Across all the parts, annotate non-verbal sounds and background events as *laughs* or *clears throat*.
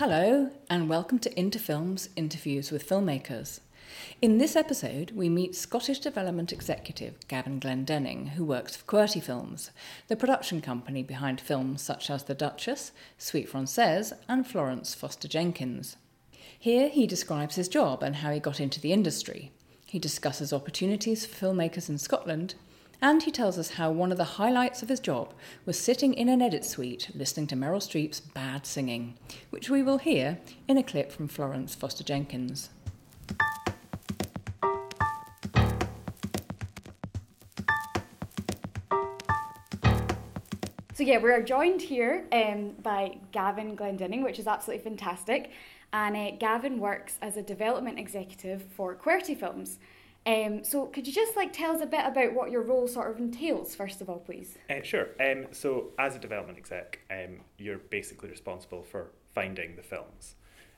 Hello, and welcome to Interfilm's Interviews with Filmmakers. In this episode, we meet Scottish development executive Gavin Glendenning, who works for QWERTY Films, the production company behind films such as The Duchess, Suite Française, and Florence Foster Jenkins. Here, he describes his job and how he got into the industry. He discusses opportunities for filmmakers in Scotland and he tells us how one of the highlights of his job was sitting in an edit suite listening to Meryl Streep's bad singing, which we will hear in a clip from Florence Foster Jenkins. So yeah, we are joined here um, by Gavin Glendinning, which is absolutely fantastic. And uh, Gavin works as a development executive for QWERTY Films. Um, so could you just like tell us a bit about what your role sort of entails, first of all, please? Uh, sure. Um, so as a development exec, um, you're basically responsible for finding the films.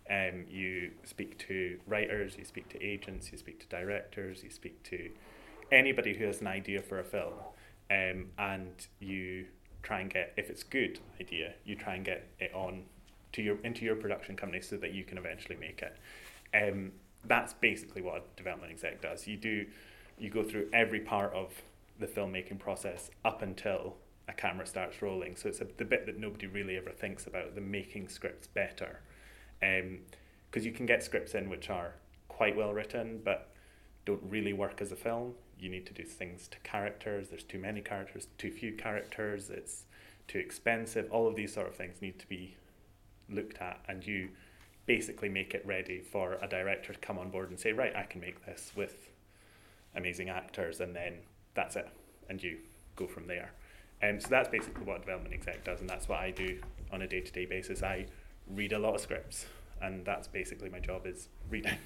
Um, you speak to writers, you speak to agents, you speak to directors, you speak to anybody who has an idea for a film, um, and you try and get, if it's good idea, you try and get it on to your into your production company so that you can eventually make it. That's basically what a development exec does. You do, you go through every part of the filmmaking process up until a camera starts rolling. So it's a, the bit that nobody really ever thinks about, the making scripts better. Because um, you can get scripts in which are quite well written, but don't really work as a film. You need to do things to characters. There's too many characters, too few characters. It's too expensive. All of these sort of things need to be looked at, and you basically make it ready for a director to come on board and say, right, I can make this with amazing actors, and then that's it, and you go from there. And um, so that's basically what a development exec does, and that's what I do on a day to day basis. I read a lot of scripts, and that's basically my job is reading. *laughs*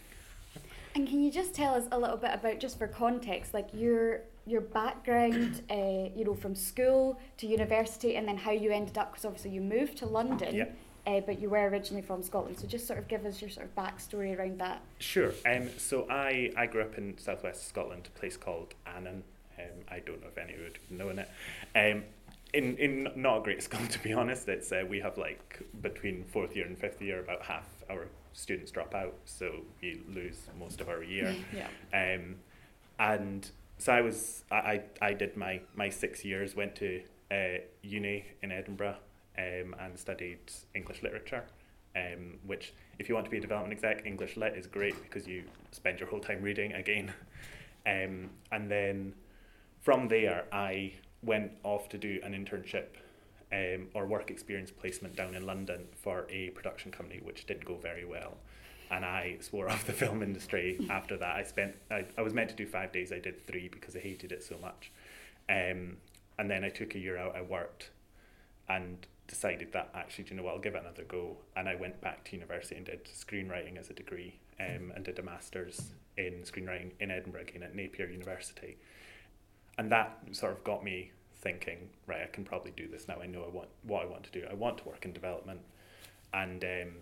And can you just tell us a little bit about, just for context, like your your background, *clears throat* uh, you know, from school to university, and then how you ended up? Because obviously you moved to London. Yep uh, but you were originally from Scotland. So just sort of give us your sort of backstory around that. Sure. Um, so I, I grew up in southwest Scotland, a place called Annan. Um, I don't know if any would know it. Um, in, in not a great school, *laughs* to be honest. It's uh, we have like between fourth year and fifth year, about half our students drop out, so we lose most of our year. *laughs* yeah. Um, and so I was I, I, I did my my six years, went to uh, uni in Edinburgh, um, and studied English literature, um, which, if you want to be a development exec, English lit is great because you spend your whole time reading again. *laughs* Um, and then from there, I went off to do an internship um, or work experience placement down in London for a production company, which didn't go very well. And I swore *laughs* off the film industry after that. I spent, I, I was meant to do five days, I did three because I hated it so much. Um, and then I took a year out, I worked, and decided that actually, do you know what, I'll give it another go. And I went back to university and did screenwriting as a degree um, and did a master's in screenwriting in Edinburgh again at Napier University. And that sort of got me thinking, right, I can probably do this now. I know I want what I want to do. I want to work in development. And um,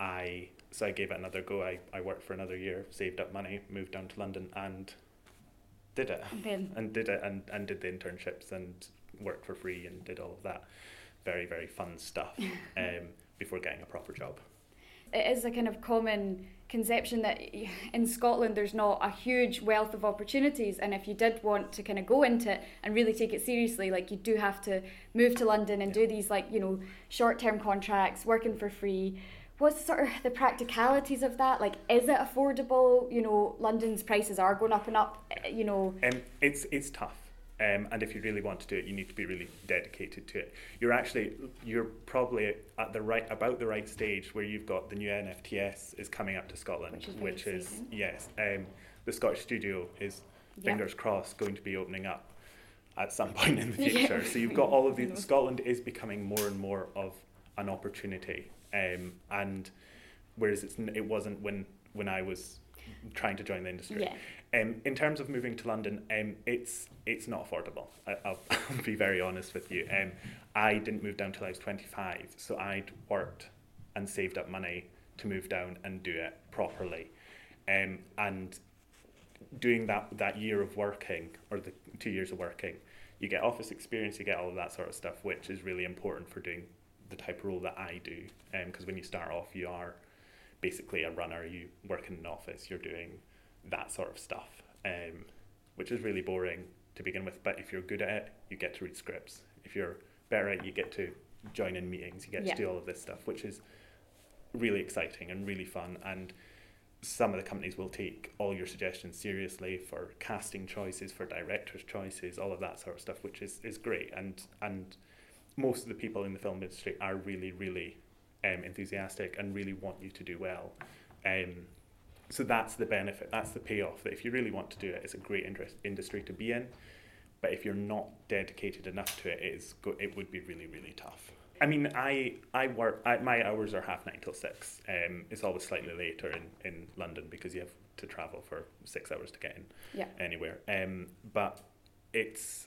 I so I gave it another go. I, I worked for another year, saved up money, moved down to London and did it. And, and did it and, and did the internships and worked for free and did all of that very, very fun stuff *laughs* um, before getting a proper job. It is a kind of common conception that in Scotland there's not a huge wealth of opportunities and if you did want to kind of go into it and really take it seriously like you do have to move to London and do these like you know short-term contracts working for free. What's sort of the practicalities of that? Like is it affordable? You know London's prices are going up and up you know. Um, it's it's tough um, and if you really want to do it, you need to be really dedicated to it. You're actually, you're probably at the right, about the right stage where you've got the new NFTS is coming up to Scotland, which is, which is yes, um, the Scottish studio is fingers crossed going to be opening up at some *laughs* point in the future. Yeah. So you've got all of these. *laughs* Scotland is becoming more and more of an opportunity, um, and whereas it's, it wasn't when when I was trying to join the industry. Yeah. Um, in terms of moving to London, um, it's it's not affordable. I, will *laughs* be very honest with you. Um, I didn't move down till I was 25, so I'd worked and saved up money to move down and do it properly. Um, and doing that that year of working or the two years of working, you get office experience, you get all of that sort of stuff, which is really important for doing the type of role that I do. Because um, when you start off, you are basically a runner. You work in an office. You're doing that sort of stuff, um, which is really boring to begin with. But if you're good at it, you get to read scripts. If you're better at it, you get to join in meetings. You get yeah. to do all of this stuff, which is really exciting and really fun. And some of the companies will take all your suggestions seriously for casting choices, for directors' choices, all of that sort of stuff, which is, is great. And and most of the people in the film industry are really, really um, enthusiastic and really want you to do well. Um, so that's the benefit, that's the payoff. That if you really want to do it, it's a great interest, industry to be in. But if you're not dedicated enough to it, it, is go- it would be really, really tough. I mean, I I work. I, my hours are half nine till six. Um, it's always slightly later in, in London because you have to travel for six hours to get in yeah. anywhere. Um, but it's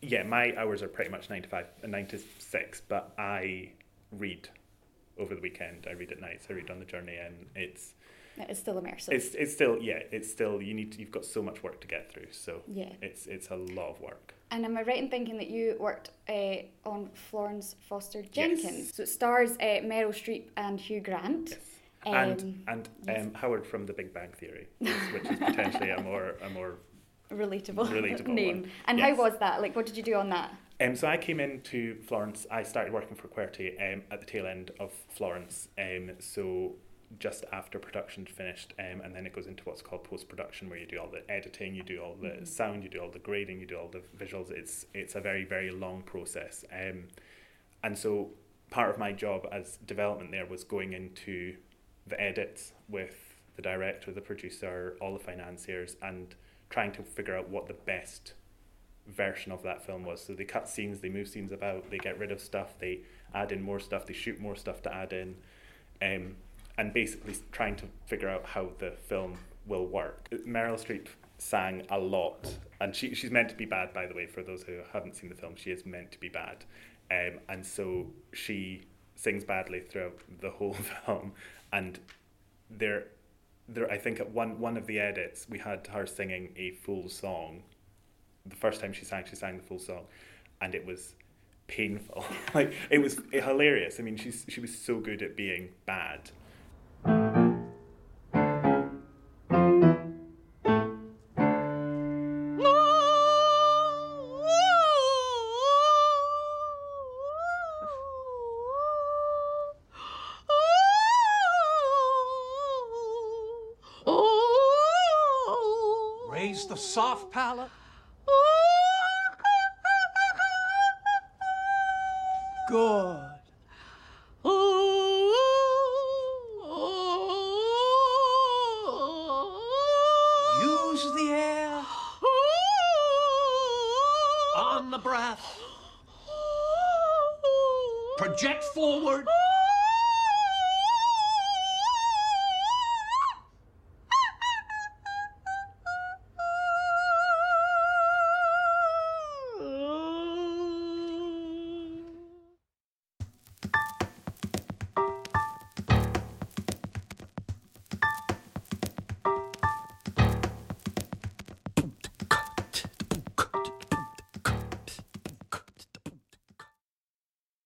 yeah, my hours are pretty much nine to five, nine to six. But I read over the weekend. I read at night. So I read on the journey, and it's it's still immersive. It's it's still yeah. It's still you need to, you've got so much work to get through. So yeah, it's it's a lot of work. And am I right in thinking that you worked uh, on Florence Foster Jenkins? Yes. So it stars uh, Meryl Streep and Hugh Grant. Yes. Um, and and yes. um, Howard from The Big Bang Theory, which is potentially a more a more *laughs* relatable, relatable name. One. And yes. how was that? Like, what did you do on that? Um, so I came into Florence. I started working for QWERTY um, at the tail end of Florence. Um, so just after production finished, um, and then it goes into what's called post production, where you do all the editing, you do all the mm-hmm. sound, you do all the grading, you do all the visuals. It's it's a very very long process, um, and so part of my job as development there was going into the edits with the director, the producer, all the financiers, and trying to figure out what the best version of that film was. So they cut scenes, they move scenes about, they get rid of stuff, they add in more stuff, they shoot more stuff to add in. Um, and basically trying to figure out how the film will work. Meryl Streep sang a lot, and she, she's meant to be bad, by the way, for those who haven't seen the film, she is meant to be bad. Um, and so she sings badly throughout the *laughs* whole film, and there, there, I think at one, one of the edits, we had her singing a full song. The first time she sang, she sang the full song, and it was painful. *laughs* like it was hilarious. I mean, she's she was so good at being bad, Raise the soft palate. Good. Use the air. On the breath. Project forward.